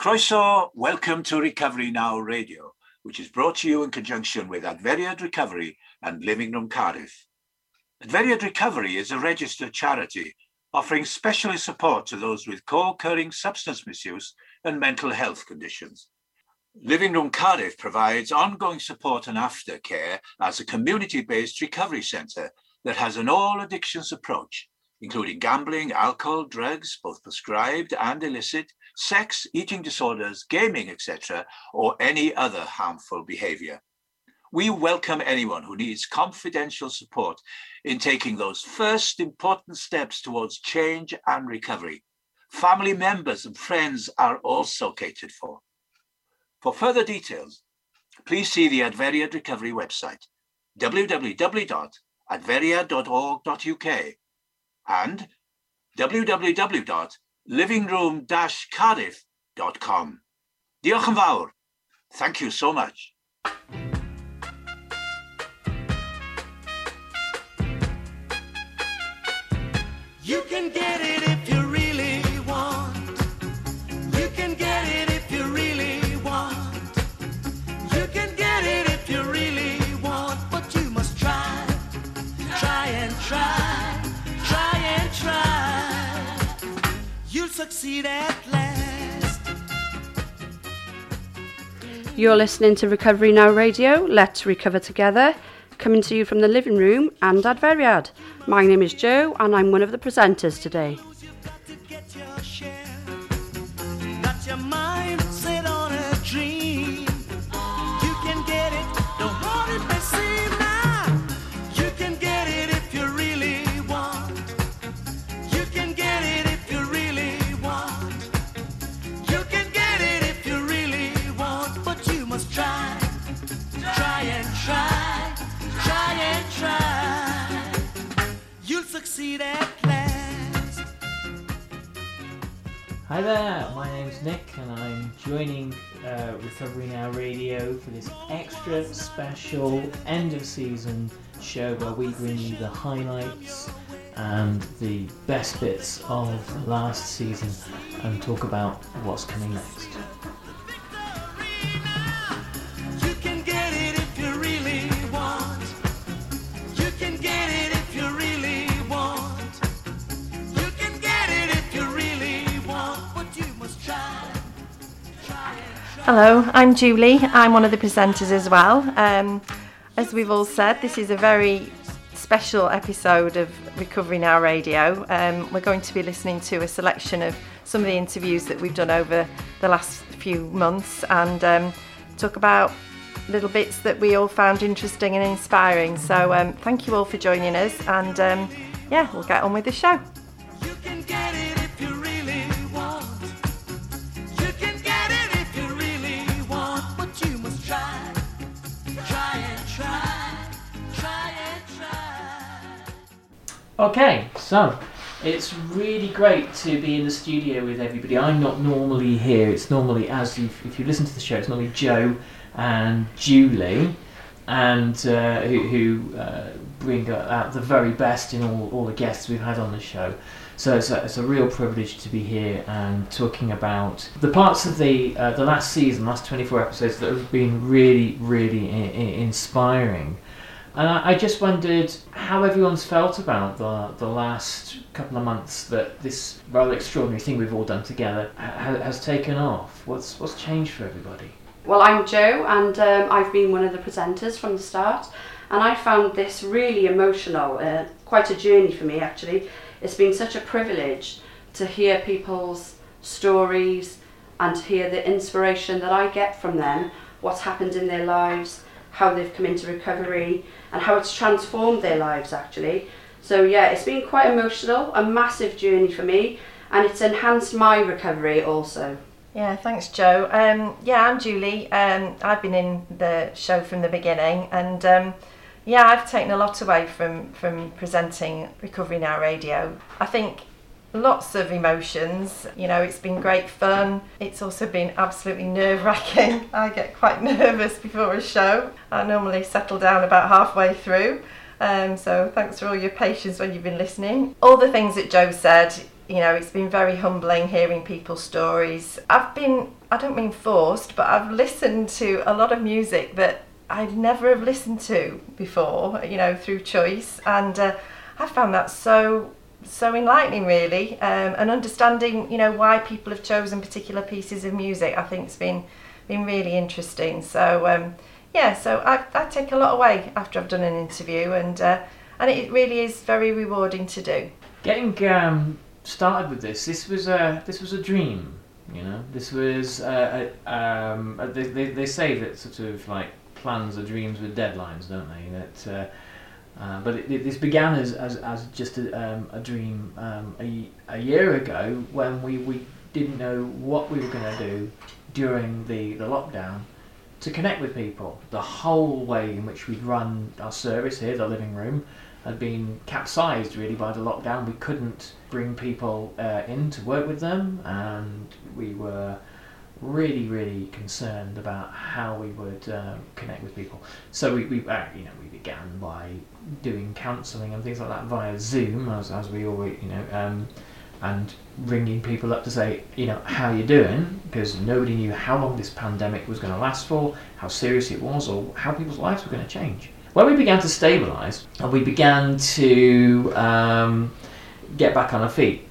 Croeso, welcome to Recovery Now Radio, which is brought to you in conjunction with Adferiad Recovery and Living Room Cardiff. Adferiad Recovery is a registered charity offering specialist support to those with co-occurring substance misuse and mental health conditions. Living Room Cardiff provides ongoing support and aftercare as a community-based recovery centre that has an all addictions approach, including gambling, alcohol, drugs, both prescribed and illicit, sex, eating disorders, gaming, etc., or any other harmful behavior. We welcome anyone who needs confidential support in taking those first important steps towards change and recovery. Family members and friends are also catered for. For further details, please see the Adferiad Recovery website, www.adferiad.org.uk and www.livingroom-cardiff.com. Diolch yn fawr. Thank you so much. You can get it succeed at last. You're listening to Recovery Now Radio. Let's recover together. Coming to you from the living room and Adferiad. My name is Jo and I'm one of the presenters today. Recovery Now Radio for this extra special end of season show where we bring you the highlights and the best bits of last season and talk about what's coming next. Hello, I'm Julie. I'm one of the presenters as well. Um, as we've all said, this is a very special episode of Recovery Now Radio. Um, we're going to be listening to a selection of some of the interviews that we've done over the last few months and um, talk about little bits that we all found interesting and inspiring. So, um, thank you all for joining us, and um, yeah, we'll get on with the show. Okay, so it's really great to be in the studio with everybody. I'm not normally here. It's normally, as if you listen to the show, it's normally Jo and Julie, and uh, who, who uh, bring out the very best in all, all the guests we've had on the show. So it's a, it's a real privilege to be here and talking about the parts of the uh, the last season, last 24 episodes that have been really, really I- I- inspiring. And I, I just wondered how everyone's felt about the, the last couple of months that this rather extraordinary thing we've all done together ha- has taken off. What's what's changed for everybody? Well, I'm Jo and um, I've been one of the presenters from the start. And I found this really emotional, uh, quite a journey for me actually. It's been such a privilege to hear people's stories and to hear the inspiration that I get from them, what's happened in their lives, how they've come into recovery, and how it's transformed their lives actually. So, yeah, it's been quite emotional, a massive journey for me, and it's enhanced my recovery also. Yeah, thanks, Jo. Um, yeah, I'm Julie. Um, I've been in the show from the beginning, and um, yeah, I've taken a lot away from from presenting Recovery Now Radio. I think lots of emotions. You know, it's been great fun. It's also been absolutely nerve wracking. I get quite nervous before a show. I normally settle down about halfway through. Um, so thanks for all your patience when you've been listening. All the things that Jo said, you know, it's been very humbling hearing people's stories. I've been I don't mean forced, but I've listened to a lot of music that I'd never have listened to before, you know, through choice, and uh, I found that so so enlightening, really, um, and understanding, you know, why people have chosen particular pieces of music. I think it's been been really interesting. So um, yeah, so I, I take a lot away after I've done an interview, and uh, and it really is very rewarding to do. Getting um, started with this, this was a this was a dream. You know, this was uh, a, um, they, they they say that sort of like plans are dreams with deadlines, don't they? That. Uh, uh, but it, it, this began as, as, as just a, um, a dream um, a, a year ago when we, we didn't know what we were going to do during the, the lockdown to connect with people. The whole way in which we'd run our service here, the living room, had been capsized really by the lockdown. We couldn't bring people uh, in to work with them, and we were really, really concerned about how we would um, connect with people. So we, we uh, you know, we began by doing counselling and things like that via Zoom, as, as we always, you know, um, and ringing people up to say, you know, how you doing? Because nobody knew how long this pandemic was going to last for, how serious it was, or how people's lives were going to change. When we began to stabilise and we began to um, get back on our feet,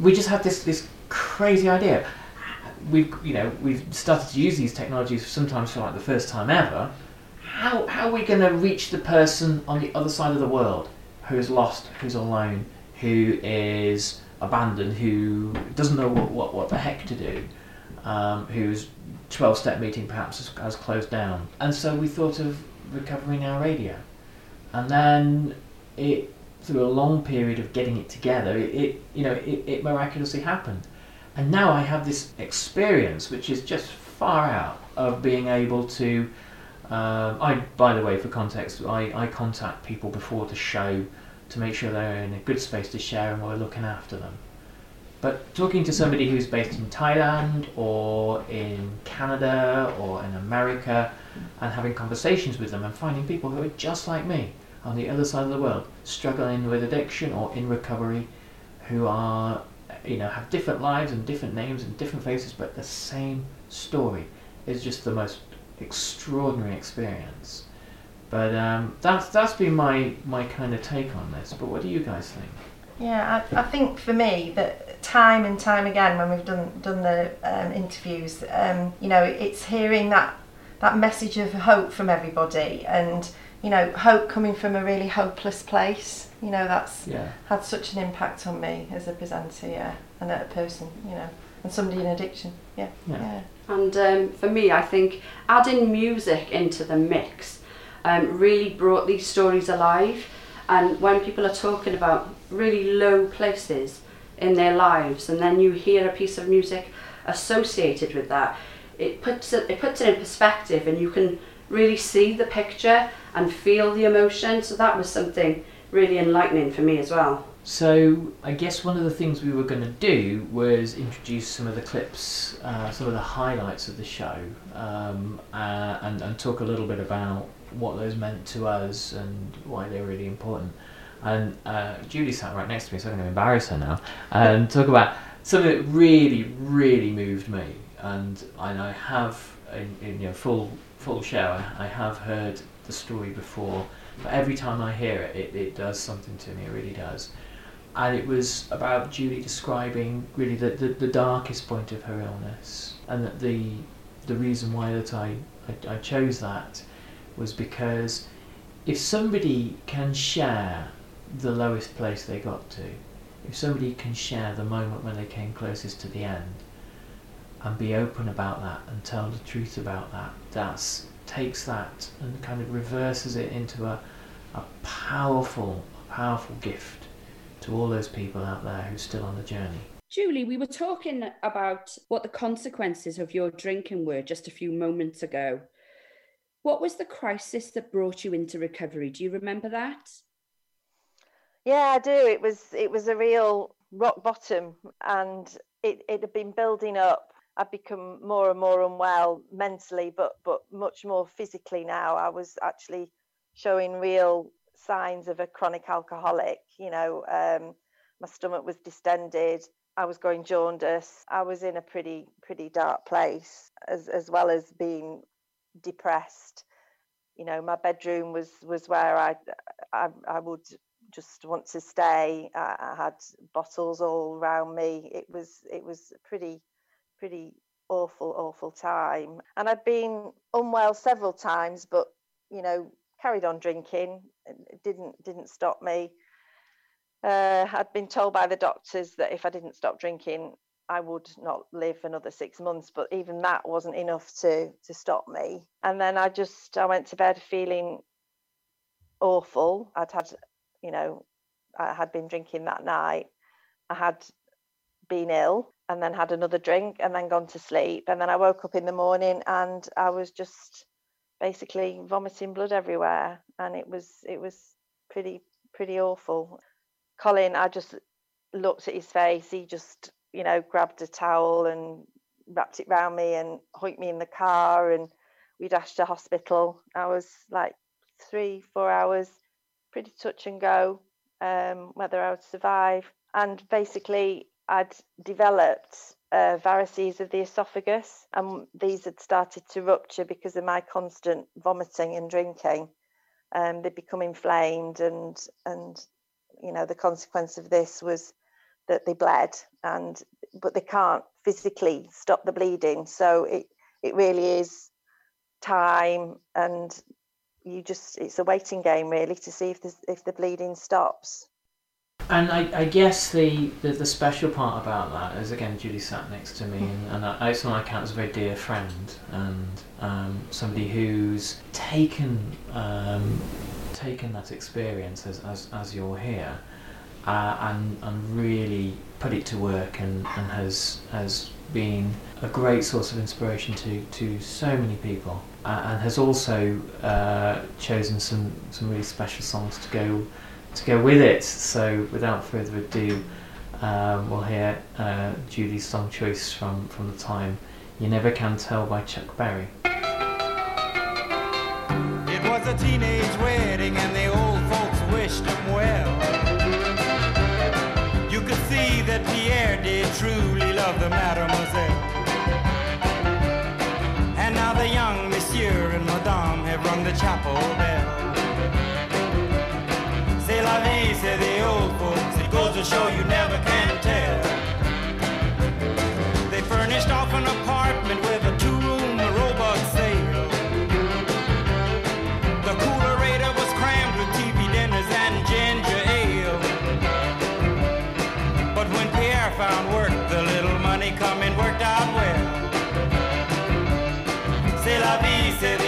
we just had this this crazy idea. We've you know we've started to use these technologies sometimes for like the first time ever. How how are we going to reach the person on the other side of the world who's lost, who's alone, who is abandoned, who doesn't know what what, what the heck to do, um, whose twelve step meeting perhaps has, has closed down, and so we thought of Recovery Now Radio, and then it through a long period of getting it together, it, it you know it, it miraculously happened, and now I have this experience which is just far out of being able to. Um, I, by the way, for context, I, I contact people before the show to make sure they're in a good space to share and we're looking after them. But talking to somebody who's based in Thailand or in Canada or in America and having conversations with them and finding people who are just like me on the other side of the world, struggling with addiction or in recovery, who are, you know, have different lives and different names and different faces, but the same story is just the most extraordinary experience. But um, that's that's been my my kind of take on this. But what do you guys think? Yeah, I, I think for me that time and time again when we've done done the um, interviews, um, you know, it's hearing that that message of hope from everybody, and you know, hope coming from a really hopeless place. You know, that's Yeah. had such an impact on me as a presenter, yeah, and a person, you know, and somebody in addiction, yeah, Yeah. yeah. And um, for me, I think adding music into the mix um, really brought these stories alive. And when people are talking about really low places in their lives, and then you hear a piece of music associated with that, it puts it, it puts it in perspective, and you can really see the picture and feel the emotion. So that was something really enlightening for me as well. So I guess one of the things we were going to do was introduce some of the clips, uh, some of the highlights of the show, um, uh, and, and talk a little bit about what those meant to us and why they're really important. And uh, Julie sat right next to me, so I'm going to embarrass her now, and talk about something that really, really moved me. And, and I have, in, in you know, full full show, I, I have heard the story before, but every time I hear it, it, it does something to me. It really does and it was about Julie describing really the, the, the darkest point of her illness, and that the the reason why that I, I, I chose that was because if somebody can share the lowest place they got to, if somebody can share the moment when they came closest to the end, and be open about that and tell the truth about that, that's takes that and kind of reverses it into a, a powerful, powerful gift to all those people out there who're still on the journey. Julie, we were talking about what the consequences of your drinking were just a few moments ago. What was the crisis that brought you into recovery? Do you remember that? Yeah, I do. It was it was a real rock bottom, and it it had been building up. I've become more and more unwell mentally, but but much more physically now. I was actually showing real signs of a chronic alcoholic. You know, um, my stomach was distended. I was going jaundice. I was in a pretty pretty dark place, as as well as being depressed. You know, my bedroom was was where I I, I would just want to stay. I, I had bottles all around me. It was it was pretty pretty awful awful time, and I'd been unwell several times, but you know carried on drinking. It didn't didn't stop me. Uh, I'd been told by the doctors that if I didn't stop drinking, I would not live another six months. But even that wasn't enough to to stop me. And then I just I went to bed feeling awful. I'd had, you know, I had been drinking that night. I had been ill and then had another drink and then gone to sleep. And then I woke up in the morning and I was just basically vomiting blood everywhere. And it was it was pretty pretty awful. Colin, I just looked at his face. He just, you know, grabbed a towel and wrapped it round me and hoiked me in the car and we dashed to hospital. I was like three, four hours, pretty touch and go, um, whether I would survive. And basically, I'd developed uh, varices of the esophagus, and these had started to rupture because of my constant vomiting and drinking. Um, they'd become inflamed, and and you know the consequence of this was that they bled, and but they can't physically stop the bleeding. So it it really is time and you just it's a waiting game really to see if the if the bleeding stops And I, I guess the, the, the special part about that is again Julie sat next to me and, and I, it's someone I count as a very dear friend and um, somebody who's taken um, taken that experience as, as, as you're here uh, and, and really put it to work and, and has has been a great source of inspiration to, to so many people uh, and has also uh, chosen some, some really special songs to go to go with it. So without further ado, um, we'll hear uh, Julie's song choice from, from the time You Never Can Tell by Chuck Berry. It was a teenage wedding C'est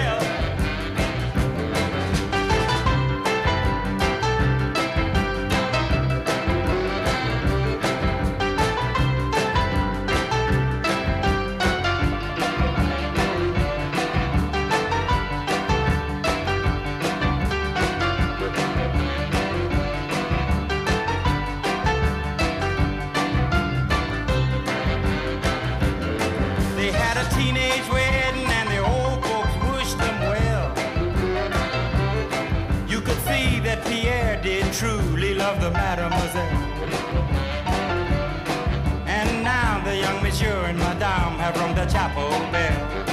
Chapel bell.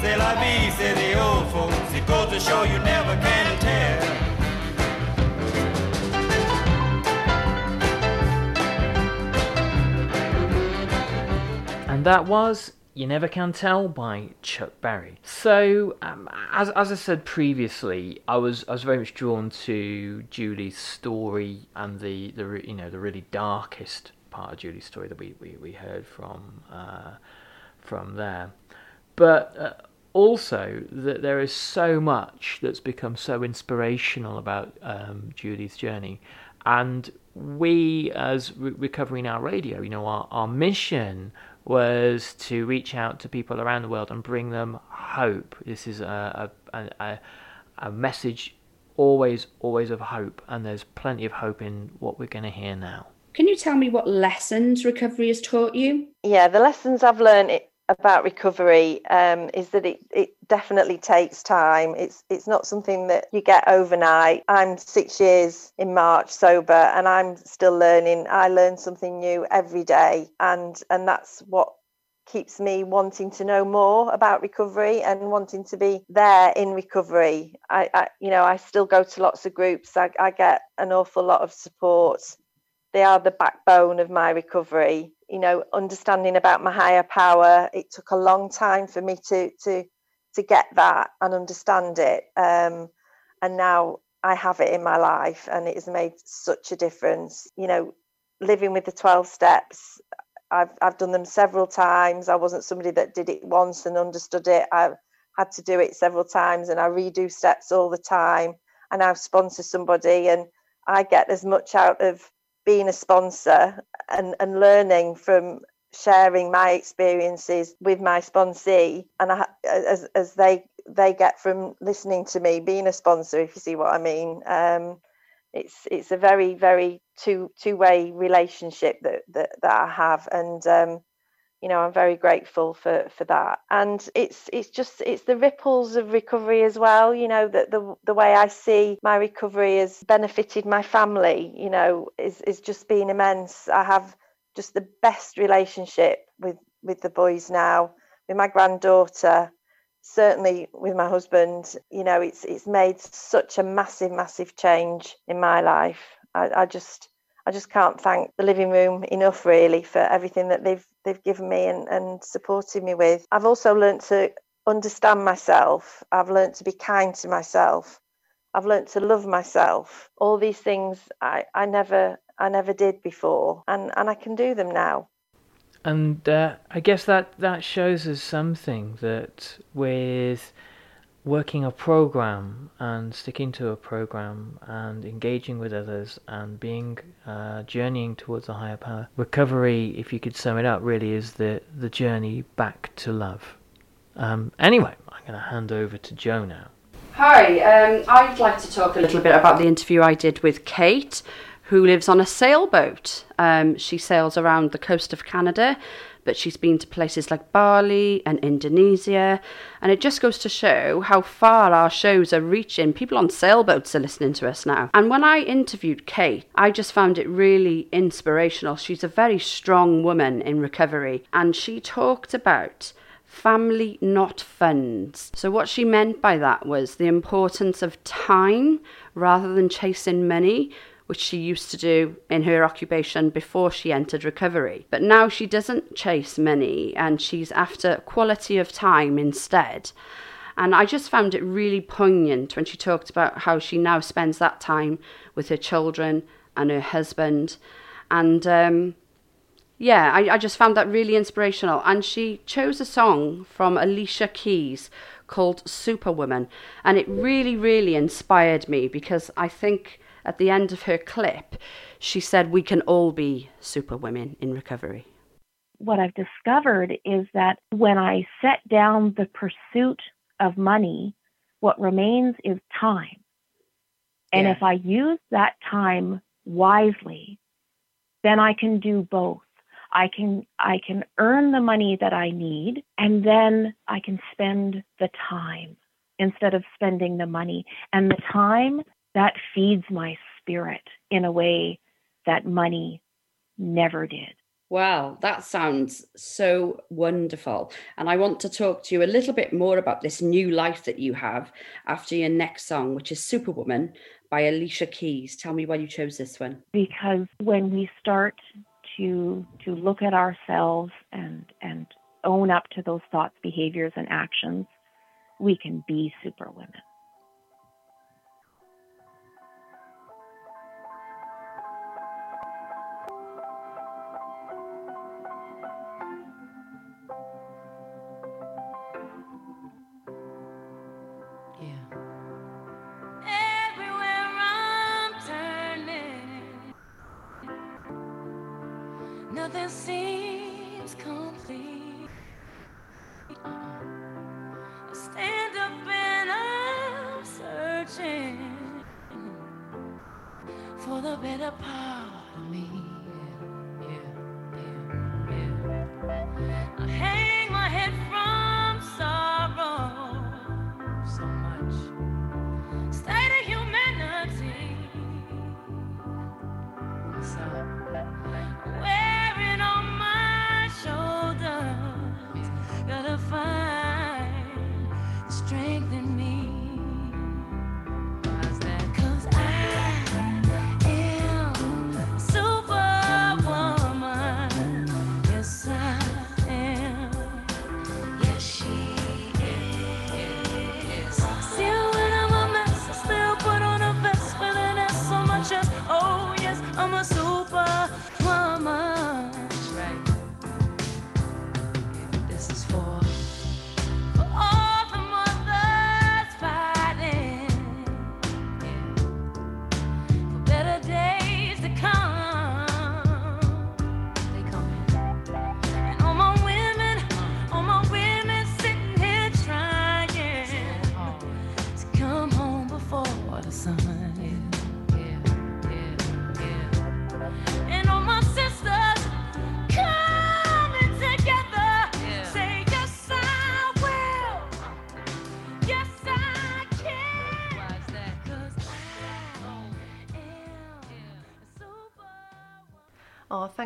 C'est la vie, the old folks. It goes to show you never can tell. And that was You Never Can Tell by Chuck Berry. So, um, as, as I said previously, I was I was very much drawn to Julie's story and the, the you know the really darkest part of Julie's story that we, we, we heard from uh, from there. But uh, also that there is so much that's become so inspirational about um, Julie's journey, and we as Re- Recovery Now Radio, you know, our, our mission was to reach out to people around the world and bring them hope. This is a a, a, a message always always of hope, and there's plenty of hope in what we're going to hear now. Can you tell me what lessons recovery has taught you? Yeah, the lessons I've learned about recovery um, is that it, it definitely takes time. It's it's not something that you get overnight. I'm six years in March sober, and I'm still learning. I learn something new every day, and and that's what keeps me wanting to know more about recovery and wanting to be there in recovery. I, I you know I still go to lots of groups. I, I get an awful lot of support. They are the backbone of my recovery. You know understanding about my higher power it took a long time for me to to to get that and understand it. Um, and now i have it in my life and it has made such a difference. You know living with the 12 steps i've i've done them several times. I wasn't somebody that did it once and understood it. I had to do it several times and i redo steps all the time and i sponsor somebody and i get as much out of being a sponsor and, and learning from sharing my experiences with my sponsee. And I, as, as they they get from listening to me being a sponsor if you see what i mean. Um, it's it's a very very two two way relationship that, that that i have. And um, you know i'm very grateful for for that. And it's it's just it's the ripples of recovery as well you know that the the way i see my recovery has benefited my family you know is is just been immense. I have just the best relationship with with the boys now with my granddaughter certainly with my husband. You know it's it's made such a massive massive change in my life. I, I just I just can't thank the living room enough really for everything that they've they've given me and, and supported me with. I've also learned to understand myself. I've learned to be kind to myself. I've learned to love myself. All these things I, I never I never did before and, and I can do them now. And uh, I guess that, that shows us something that with working a program and sticking to a program and engaging with others and being uh, journeying towards a higher power. Recovery, if you could sum it up, really is the the journey back to love. Um, anyway, I'm going to hand over to Jo now. Hi, um, I'd like to talk a little bit about the interview I did with Kate, who lives on a sailboat. Um, she sails around the coast of Canada but she's been to places like Bali and Indonesia. And it just goes to show how far our shows are reaching. People on sailboats are listening to us now. And when I interviewed Kate, I just found it really inspirational. She's a very strong woman in recovery, and she talked about family, not funds. So, what she meant by that was the importance of time rather than chasing money, which she used to do in her occupation before she entered recovery. But now she doesn't chase money and she's after quality of time instead. And I just found it really poignant when she talked about how she now spends that time with her children and her husband. And um, yeah, I, I just found that really inspirational. And she chose a song from Alicia Keys called Superwoman. And it really, really inspired me because I think at the end of her clip, she said, We can all be superwomen in recovery. What I've discovered is that when I set down the pursuit of money, what remains is time. And Yeah. if I use that time wisely, then I can do both. I can I can earn the money that I need and then I can spend the time instead of spending the money. And the time that feeds my spirit in a way that money never did. Wow, that sounds so wonderful. And I want to talk to you a little bit more about this new life that you have after your next song, which is Superwoman by Alicia Keys. Tell me why you chose this one. because when we start to to look at ourselves and and own up to those thoughts, behaviors, and actions, we can be superwomen. Stand up and I'm searching for the better part of me.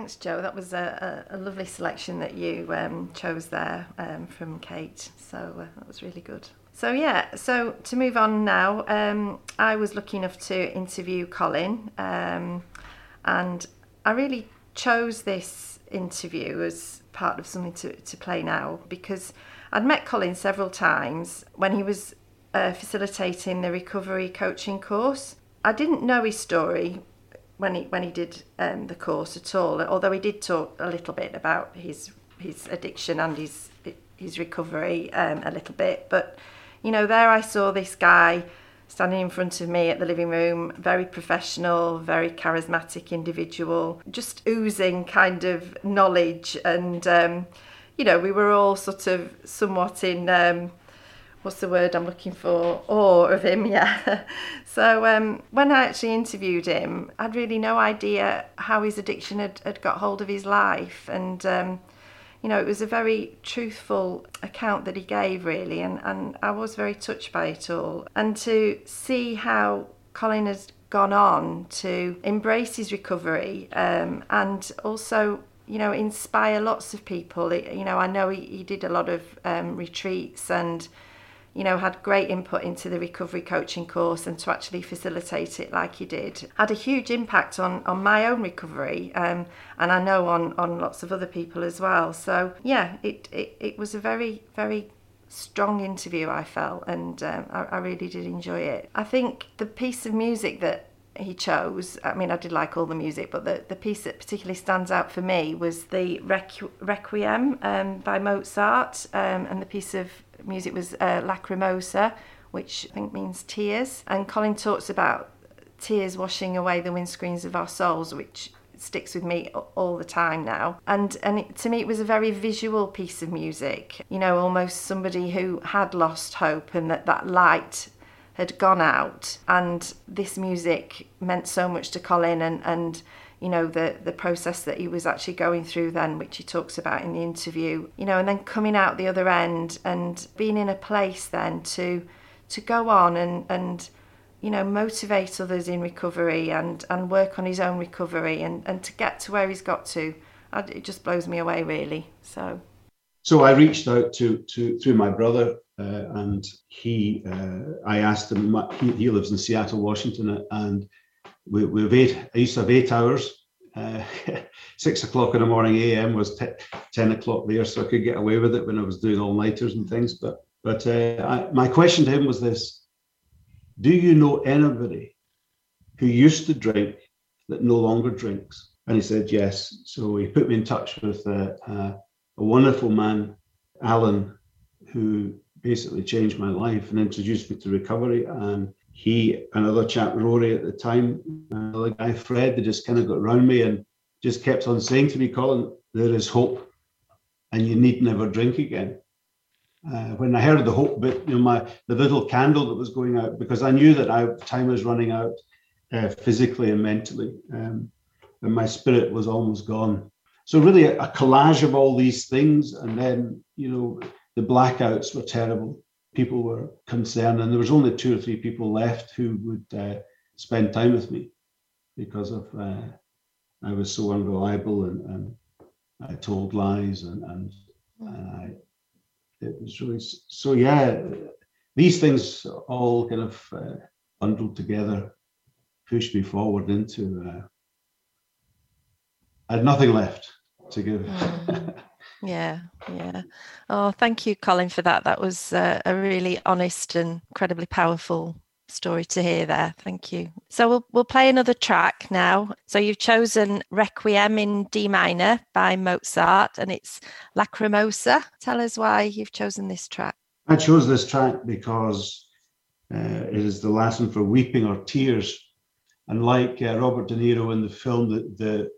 Thanks, Jo. That was a, a, a lovely selection that you um, chose there um, from Kate. So uh, that was really good. So, yeah, so to move on now, um, I was lucky enough to interview Colin, um, and I really chose this interview as part of something to, to play now because I'd met Colin several times when he was uh, facilitating the recovery coaching course. I didn't know his story when he when he did um, the course at all. Although he did talk a little bit about his his addiction and his his recovery um, a little bit, but you know there I saw this guy standing in front of me at the living room, very professional, very charismatic individual, just oozing kind of knowledge and. Um, you know, we were all sort of somewhat in um, what's the word I'm looking for? Awe of him, yeah. So um, when I actually interviewed him, I'd really no idea how his addiction had, had got hold of his life. And, um, you know, it was a very truthful account that he gave, really. And, and I was very touched by it all. And to see how Colin has gone on to embrace his recovery um, and also you know, inspire lots of people. You know, I know he, he did a lot of um, retreats and, you know, had great input into the recovery coaching course and to actually facilitate it like you did had a huge impact on, on my own recovery um, and I know on, on lots of other people as well. So, yeah, it, it, it was a very, very strong interview, I felt, and um, I, I really did enjoy it. I think the piece of music that he chose. I mean, I did like all the music, but the, the piece that particularly stands out for me was the Requ- Requiem um, by Mozart, um, and the piece of music was uh, Lacrimosa, which I think means tears. And Colin talks about tears washing away the windscreens of our souls, which sticks with me all the time now. And and it, to me, it was a very visual piece of music. You know, almost somebody who had lost hope, and that that light had gone out and this music meant so much to Colin and and you know the the process that he was actually going through then which he talks about in the interview you know and then coming out the other end and being in a place then to to go on and and you know motivate others in recovery and and work on his own recovery and and to get to where he's got to it just blows me away really. So. So I reached out to to through my brother uh, and he, uh, I asked him, he, he, lives in Seattle, Washington, and we, we have eight, I used to have eight hours Uh, six o'clock in the morning AM was te- ten o'clock there, so I could get away with it when I was doing all nighters and things. But but uh, I, my question to him was this: Do you know anybody who used to drink that no longer drinks? And he said yes. So he put me in touch with uh, a wonderful man, Alan, who basically changed my life and introduced me to recovery. And he, another chap, Rory at the time, another guy, Fred, they just kind of got around me and just kept on saying to me, Colin, there is hope and you need never drink again. Uh, when I heard the hope bit, you know, my the little candle that was going out, because I knew that I, time was running out uh, physically and mentally, um, and my spirit was almost gone. So really, a, a collage of all these things, and then you know, the blackouts were terrible. People were concerned, and there was only two or three people left who would uh, spend time with me because of uh, I was so unreliable and, and I told lies and, and, and I it was really so yeah these things all kind of uh, bundled together pushed me forward into uh, I had nothing left to give. Mm. Yeah, yeah. Oh, thank you, Colin, for that. That was uh, a really honest and incredibly powerful story to hear there. Thank you. So we'll we'll play another track now. So you've chosen Requiem in D minor by Mozart, and it's Lacrimosa. Tell us why you've chosen this track. I chose this track because uh, it is the Latin for weeping or tears. And like uh, Robert De Niro in the film, the, the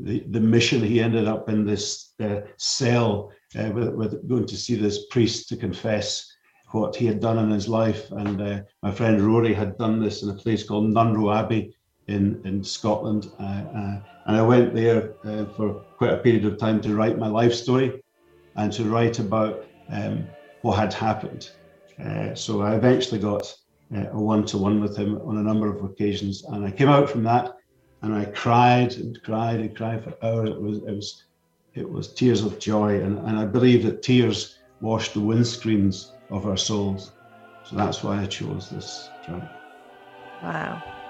the the mission he ended up in this uh, cell uh, with, with going to see this priest to confess what he had done in his life. And uh, my friend Rory had done this in a place called Nunraw Abbey in in Scotland. Uh, uh, and I went there uh, for quite a period of time to write my life story and to write about um, what had happened. So I eventually got a one-to-one with him on a number of occasions, and I came out from that, and I cried and cried and cried for hours. It was it was it was tears of joy, and, and I believe that tears wash the windscreens of our souls. So that's why I chose this track. Wow.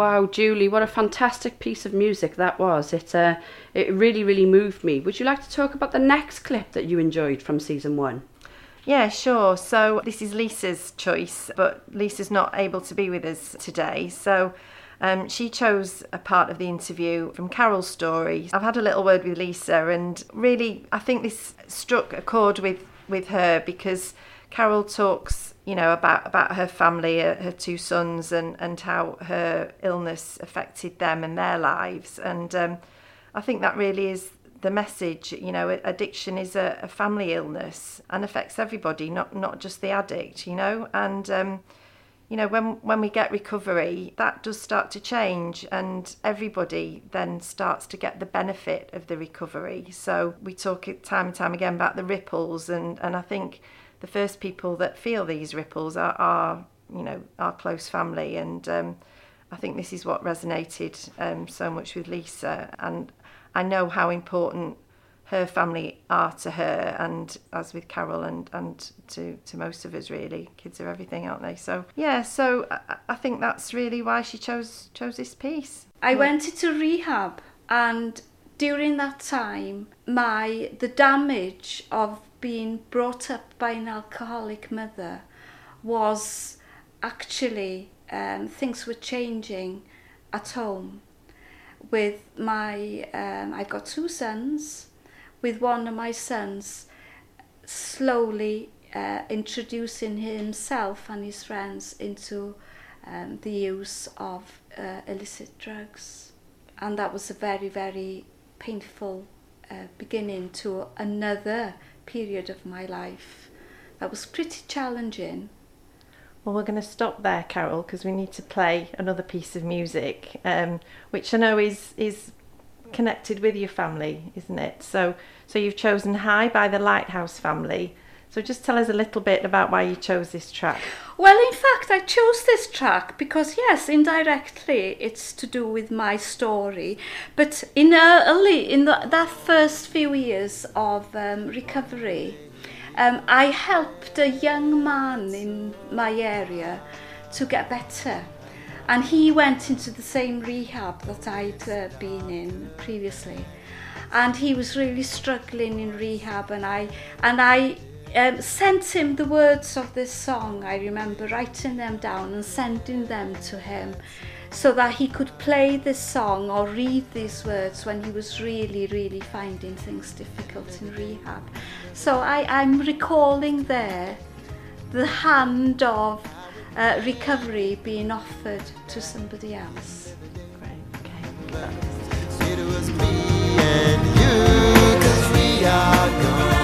Wow, Julie, what a fantastic piece of music that was. It uh, it really, really moved me. Would you like to talk about the next clip that you enjoyed from season one? Yeah, sure. So this is Lisa's choice, but Lisa's not able to be with us today. So um, she chose a part of the interview from Carol's story. I've had a little word with Lisa, and really, I think this struck a chord with with her because Carol talks you know, about about her family, uh, her two sons, and and how her illness affected them and their lives. And um, I think that really is the message. You know, addiction is a, a family illness and affects everybody, not not just the addict. You know, and um, you know when when we get recovery that does start to change and everybody then starts to get the benefit of the recovery so we talk time and time again about the ripples and and I think the first people that feel these ripples are, are you know our close family. And um, I think this is what resonated um, so much with Lisa. And I know how important her family are to her and as with Carol and and to to most of us really. Kids are everything aren't they? So yeah so I, I think that's really why she chose chose this piece. I went into rehab and during that time my the damage of being brought up by an alcoholic mother was actually um, things were changing at home with my um, I've got two sons with one of my sons slowly uh, introducing himself and his friends into um, the use of uh, illicit drugs. And that was a very, very painful uh, beginning to another period of my life. That was pretty challenging. Well, we're going to stop there, Carol, because we need to play another piece of music, um, which I know is is connected with your family, isn't it? So, so you've chosen High by the Lighthouse Family. So just tell us a little bit about why you chose this track. Well, in fact, I chose this track because, yes, indirectly it's to do with my story. But in early, in the, that first few years of um, recovery, um, I helped a young man in my area to get better. And he went into the same rehab that I'd uh, been in previously. And he was really struggling in rehab and I and I um, sent him the words of this song. I remember writing them down and sending them to him so that he could play this song or read these words when he was really, really finding things difficult in rehab. So I, I'm recalling there the hand of uh, recovery being offered to somebody else. Great, okay. It was me and you, 'cause we are gonna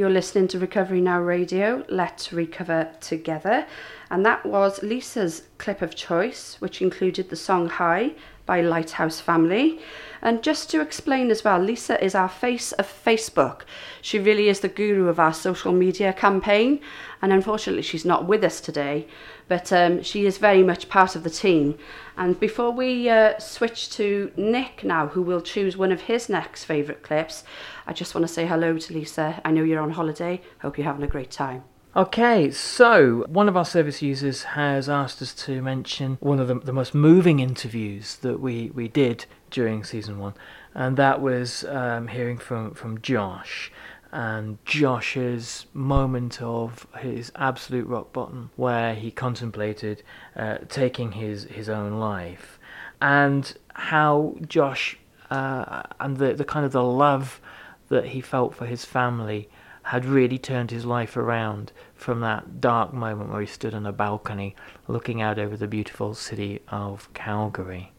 You're listening to Recovery Now Radio. Let's recover together. And that was Lisa's clip of choice, which included the song High by Lighthouse Family. And just to explain as well, Lisa is our face of Facebook. She really is the guru of our social media campaign. And unfortunately, she's not with us today, but um, she is very much part of the team. And before we uh, switch to Nick now, who will choose one of his next favourite clips, I just want to say hello to Lisa. I know you're on holiday. Hope you're having a great time. Okay, so one of our service users has asked us to mention one of the, the most moving interviews that we, we did during season one, and that was um, hearing from, from Josh and Josh's moment of his absolute rock bottom, where he contemplated uh, taking his, his own life, and how Josh uh, and the, the kind of the love that he felt for his family had really turned his life around from that dark moment where he stood on a balcony looking out over the beautiful city of Calgary.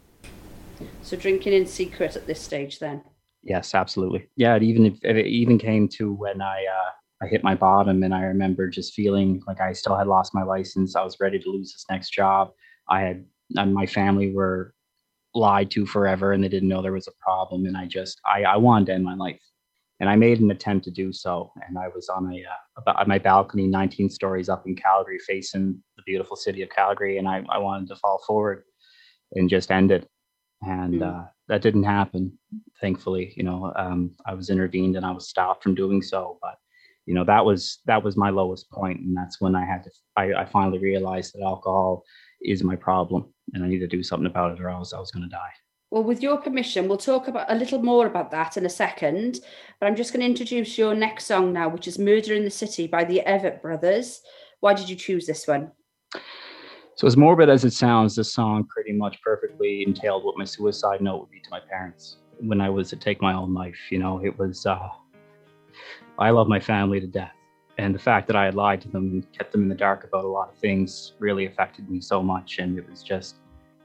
So drinking in secret at this stage then? Yes, absolutely. Yeah, it even if it even came to when I uh, I hit my bottom, and I remember just feeling like I still had lost my license. I was ready to lose this next job. I had and my family were lied to forever, and they didn't know there was a problem. And I just I I wanted to end my life and I made an attempt to do so. And I was on a uh, on my balcony, 19 stories up in Calgary, facing the beautiful city of Calgary, and I, I wanted to fall forward and just end it. And mm. uh, that didn't happen, thankfully. You know, um, I was intervened and I was stopped from doing so. But you know, that was that was my lowest point, and that's when I had to. I, I finally realized that alcohol is my problem, and I need to do something about it, or else I was going to die. Well, with your permission, we'll talk about a little more about that in a second. But I'm just going to introduce your next song now, which is "Murder in the City" by the Avett Brothers. Why did you choose this one? So, as morbid as it sounds, this song pretty much perfectly entailed what my suicide note would be to my parents when I was to take my own life. You know, it was, uh, I love my family to death. And the fact that I had lied to them and kept them in the dark about a lot of things really affected me so much. And it was just,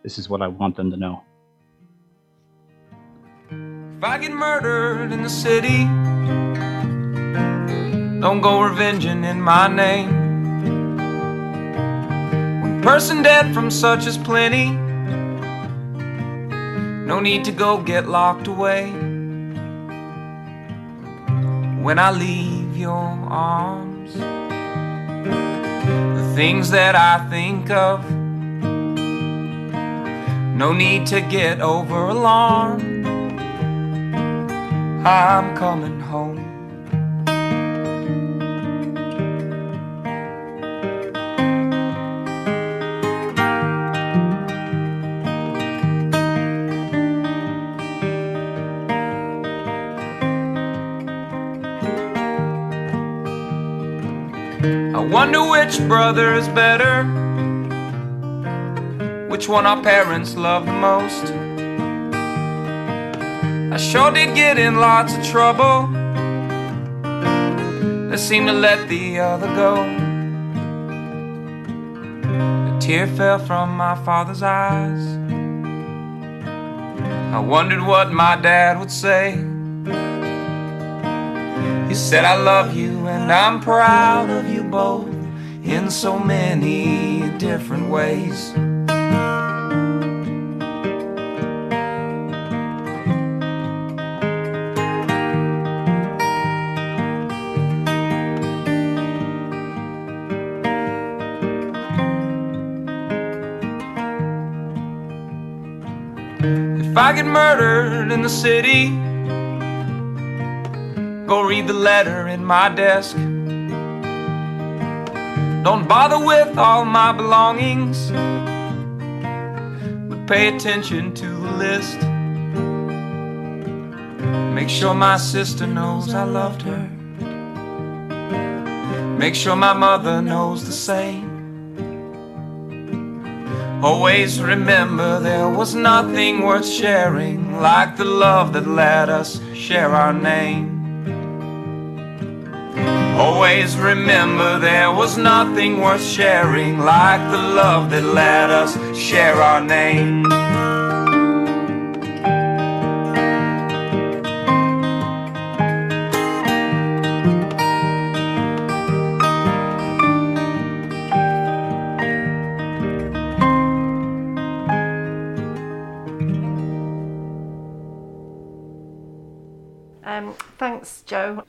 this is what I want them to know. If I get murdered in the city, don't go revenging in my name. One person dead from such as plenty, no need to go get locked away. When I leave your arms, the things that I think of, no need to get over alarmed. I'm coming home. I wonder which brother is better, which one our parents love the most. I sure did get in lots of trouble. They seemed to let the other go. A tear fell from my father's eyes. I wondered what my dad would say. He said, I love you and I'm proud of you both in so many different ways. Get murdered in the city, go read the letter in my desk. Don't bother with all my belongings, but pay attention to the list. Make sure my sister knows I loved her. Make sure my mother knows the same. Always remember there was nothing worth sharing like the love that let us share our name. Always remember there was nothing worth sharing like the love that let us share our name.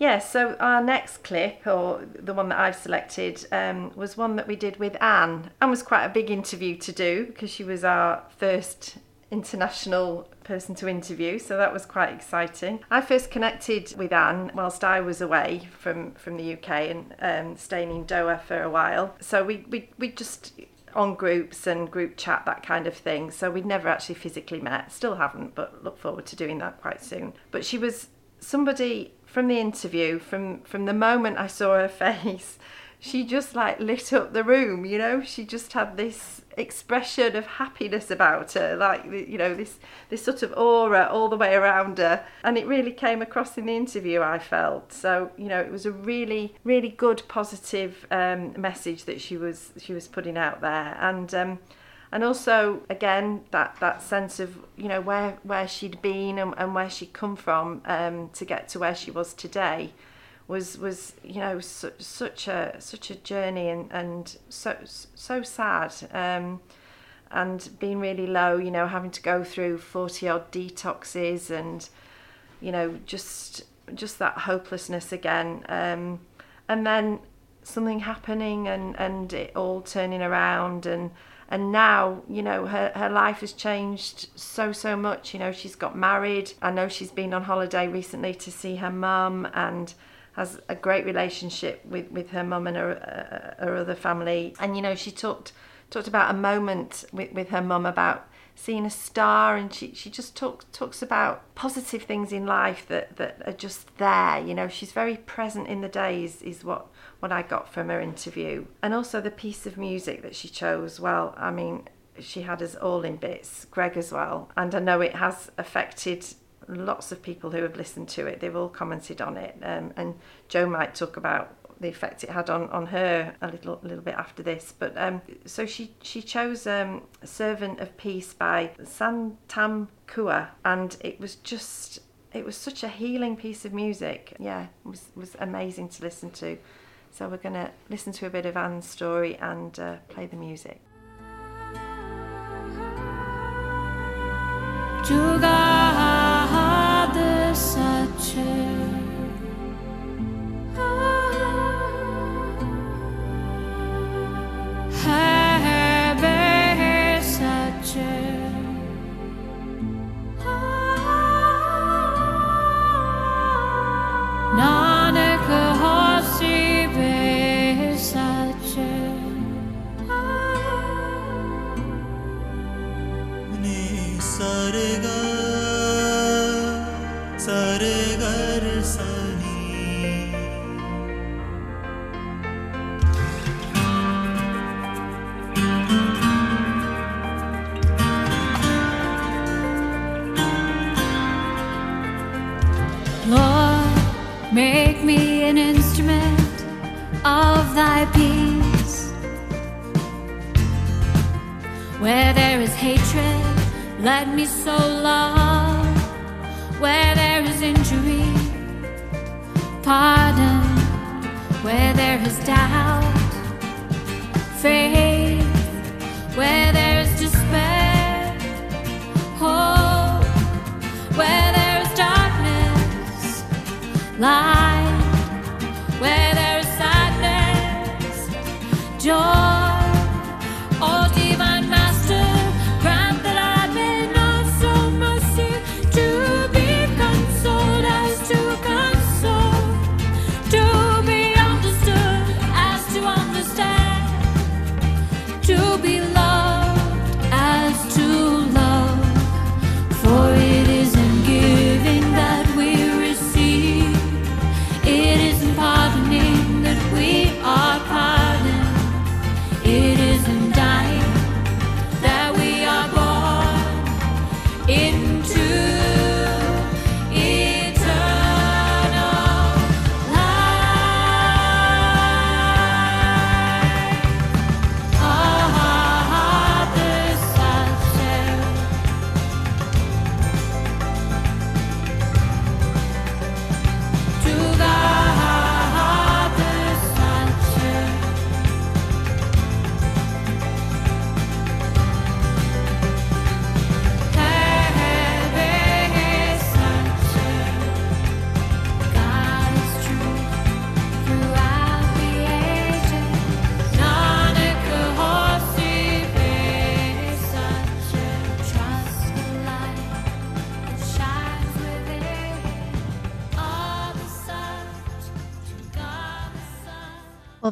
Yeah, so our next clip, or the one that I've selected, um, was one that we did with Anne. Anne was quite a big interview to do because she was our first international person to interview, so that was quite exciting. I first connected with Anne whilst I was away from, from the UK and um, staying in Doha for a while. So we, we, we just on groups and group chat, that kind of thing. So we'd never actually physically met, still haven't, but look forward to doing that quite soon. But she was somebody from the interview, from from the moment I saw her face, she just like lit up the room. You know, she just had this expression of happiness about her, like you know this this sort of aura all the way around her, and it really came across in the interview. I felt so. You know, it was a really really good positive um, message that she was she was putting out there, and. Um, and also again that that sense of you know where where she'd been and, and where she'd come from um, to get to where she was today was was you know su- such a such a journey and and so so sad. Um, and being really low you know having to go through 40 odd detoxes and you know just just that hopelessness again. Um, and then something happening and and it all turning around and and now you know her, her life has changed so so much. You know she's got married. I know she's been on holiday recently to see her mum and has a great relationship with with her mum and her, uh, her other family. And you know she talked talked about a moment with, with her mum about seeing a star and she, she just talks talks about positive things in life that, that are just there. You know she's very present in the days is what what I got from her interview. And also the piece of music that she chose, well, I mean, she had us all in bits, Greg as well. And I know it has affected lots of people who have listened to it. They've all commented on it. Um, and Jo might talk about the effect it had on, on her a little a little bit after this. But um, so she she chose um, "Servant of Peace" by Snatam Kaur, and it was just it was such a healing piece of music. Yeah, it was was amazing to listen to. So we're going to listen to a bit of Anne's story and uh, play the music.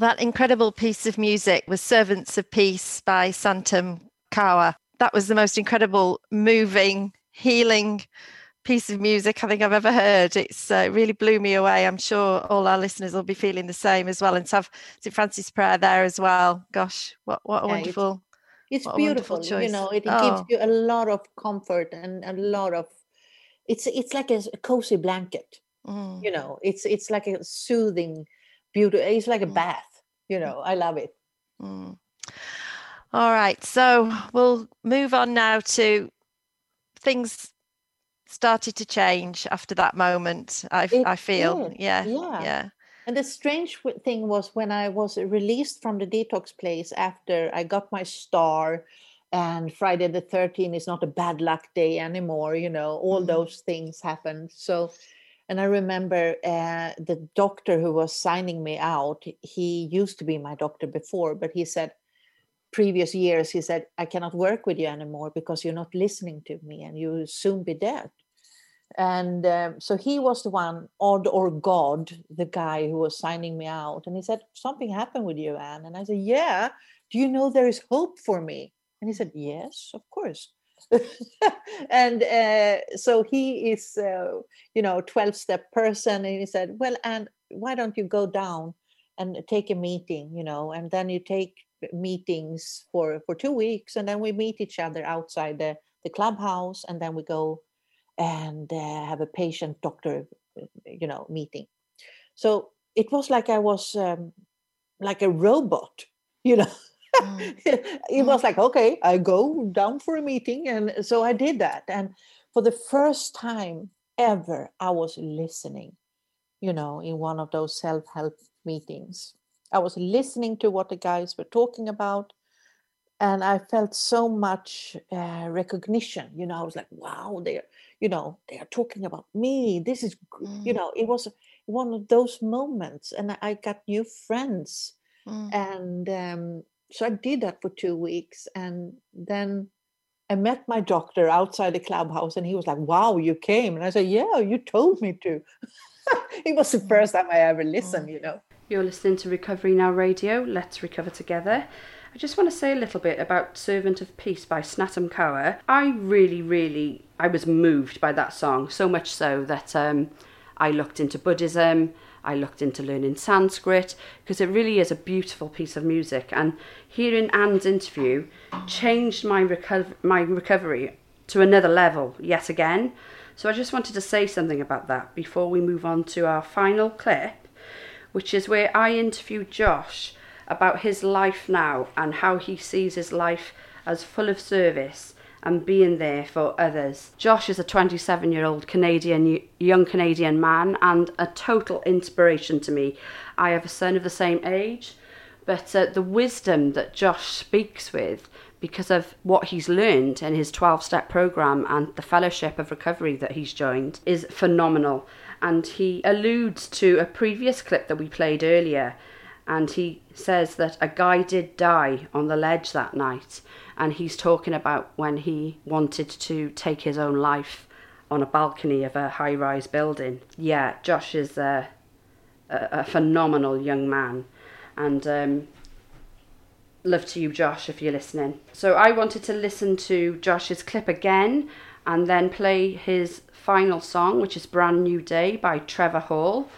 That incredible piece of music was Servants of Peace by Snatam Kaur. That was the most incredible, moving, healing piece of music I think I've ever heard. It's uh, really blew me away. I'm sure all our listeners will be feeling the same as well. And to have St. Francis prayer there as well. Gosh, what, what a Yeah, wonderful, It's a beautiful, you know. It, it Oh. gives you a lot of comfort and a lot of. It's it's like a cozy blanket, Mm. you know. It's it's like a soothing, beauty. It's like a Mm. bath, you know. I love it. Mm. All right, so we'll move on now to things started to change after that moment. I, I feel, did, yeah, yeah. yeah. And the strange thing was when I was released from the detox place after I got my star, and Friday the 13th is not a bad luck day anymore, you know, all Mhm. those things happened. So, and I remember uh, the doctor who was signing me out, he used to be my doctor before, but he said, previous years, he said, I cannot work with you anymore because you're not listening to me and you'll soon be dead. And um, so he was the one odd or god the guy who was signing me out. And he said something happened with you anne. And i said yeah. Do you know there is hope for me? And he said yes of course and uh, so he is uh, you know 12 step person and he said well and why don't you go down and take a meeting you know and then you take meetings for for two weeks and then we meet each other outside the the clubhouse and then we go and uh, have a patient doctor you know meeting. So it was like i was um, like a robot you know it was like okay i go down for a meeting and so i did that and for the first time ever i was listening you know in one of those self-help meetings i was listening to what the guys were talking about and i felt so much uh, recognition you know i was like wow they're you know they are talking about me this is gr- you know it was one of those moments and i I got new friends Mm. and um, so i did that for two weeks and then i met my doctor outside the clubhouse and he was like wow you came and i said yeah you told me to it was the first time i ever listened you know You're listening to Recovery Now Radio. Let's recover together. I just want to say a little bit about Servant of Peace by Snatam Kaur. I really, really, I was moved by that song so much so that um, I looked into Buddhism. I looked into learning Sanskrit because it really is a beautiful piece of music. And hearing Anne's interview changed my reco- my recovery to another level yet again. So I just wanted to say something about that before we move on to our final clip which is where I interviewed Josh about his life now and how he sees his life as full of service and being there for others. Josh is a 27 year old Canadian, young Canadian man and a total inspiration to me. I have a son of the same age, but uh, the wisdom that Josh speaks with because of what he's learned in his 12 step program and the fellowship of recovery that he's joined is phenomenal and he alludes to a previous clip that we played earlier and he says that a guy did die on the ledge that night and he's talking about when he wanted to take his own life on a balcony of a high rise building. Yeah josh is a, a, a phenomenal young man. And um, love to you josh if you're listening. So i wanted to listen to josh's clip again and then play his final song, which is Brand New Day by Trevor Hall.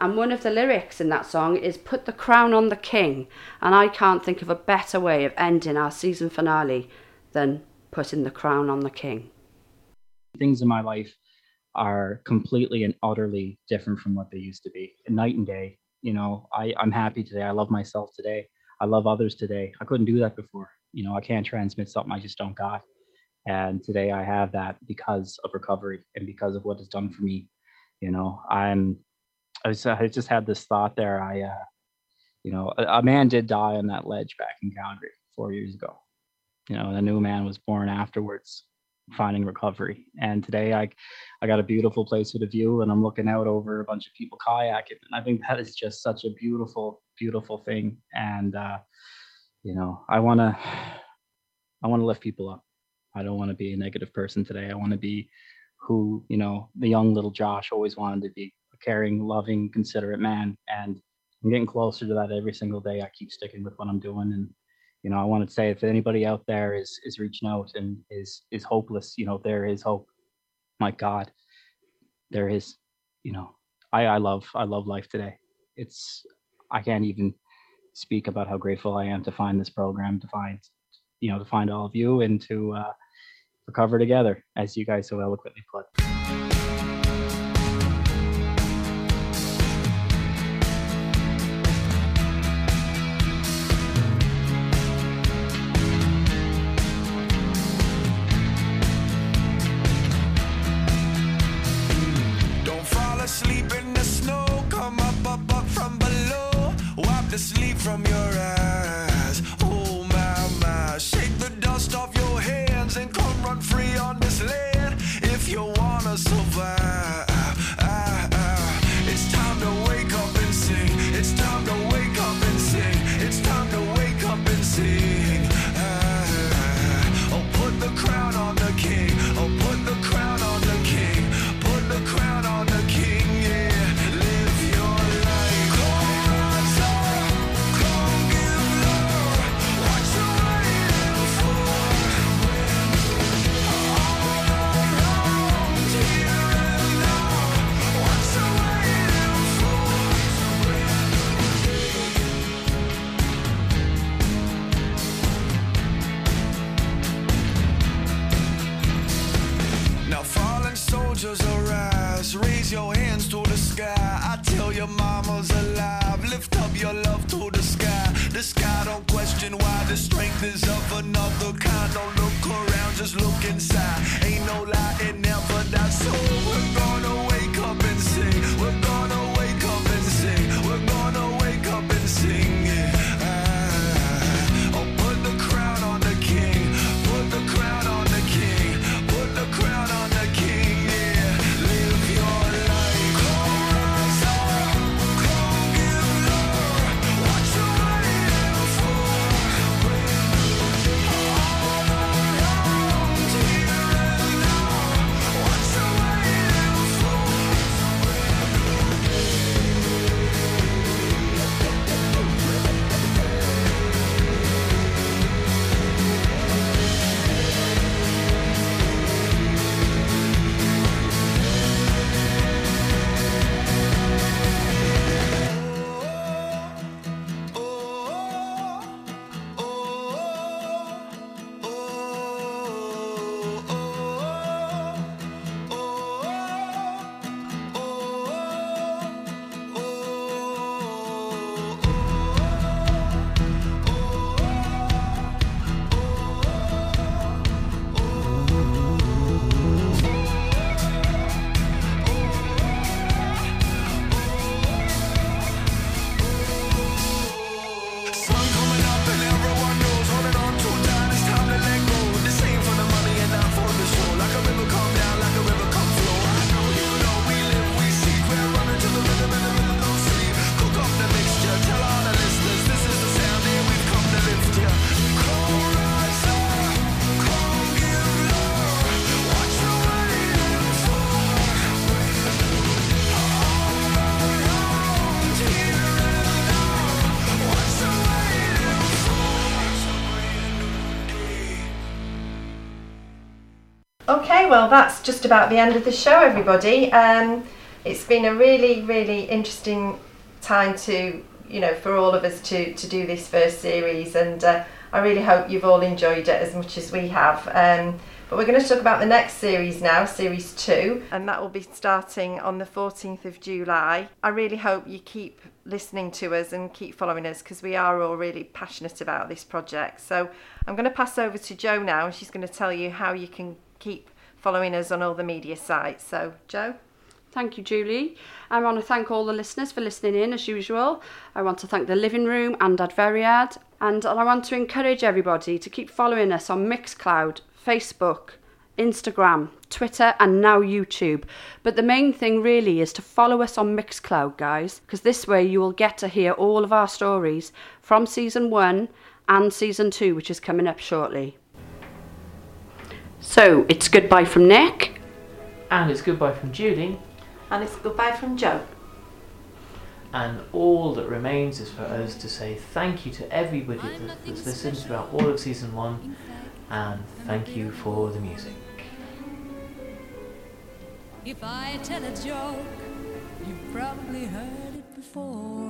And one of the lyrics in that song is Put the crown on the king. And I can't think of a better way of ending our season finale than putting the crown on the king. things in my life are completely and utterly different from what they used to be. Night and day you know I, i'm happy today. I love myself today. I love others today. I couldn't do that before. You know i can't transmit something i just don't got. And today i have that because of recovery and because of what it's done for me. You know i'm i, was, I just had this thought there. I uh you know a, a man did die on that ledge back in calgary four years ago. You know a new man was born afterwards finding recovery. And today i i got a beautiful place with a view and i'm looking out over a bunch of people kayaking. And i think that is just such a beautiful beautiful thing. And uh you know i want to i want to lift people up. I don't want to be a negative person today. I want to be who you know the young little josh always wanted to be caring loving considerate man and I'm getting closer to that every single day. I keep sticking with what I'm doing, and you know, I want to say if anybody out there is is reaching out and is is hopeless, you know, there is hope. My God, there is. You know, I I love I love life today. It's I can't even speak about how grateful I am to find this program, to find you know, to find all of you, and to uh, recover together, as you guys so eloquently put. Okay, well, that's just about the end of the show, everybody. Um, it's been a really, really interesting time to, you know, for all of us to, to do this first series, and uh, I really hope you've all enjoyed it as much as we have. Um, but we're going to talk about the next series now, series two, and that will be starting on the 14th of July. I really hope you keep listening to us and keep following us because we are all really passionate about this project. So I'm going to pass over to Jo now, and she's going to tell you how you can keep following us on all the media sites. So, Jo? Thank you, Julie. I want to thank all the listeners for listening in as usual. I want to thank the Living Room and Adferiad. And I want to encourage everybody to keep following us on Mixcloud, Facebook, Instagram, Twitter, and now YouTube. But the main thing really is to follow us on Mixcloud, guys, because this way you will get to hear all of our stories from season one and season two, which is coming up shortly. So it's goodbye from Nick. And it's goodbye from Julie. And it's goodbye from Jo. And all that remains is for us to say thank you to everybody that- that's listened throughout all of season one, and thank you for the music. If I tell a joke, you've probably heard it before.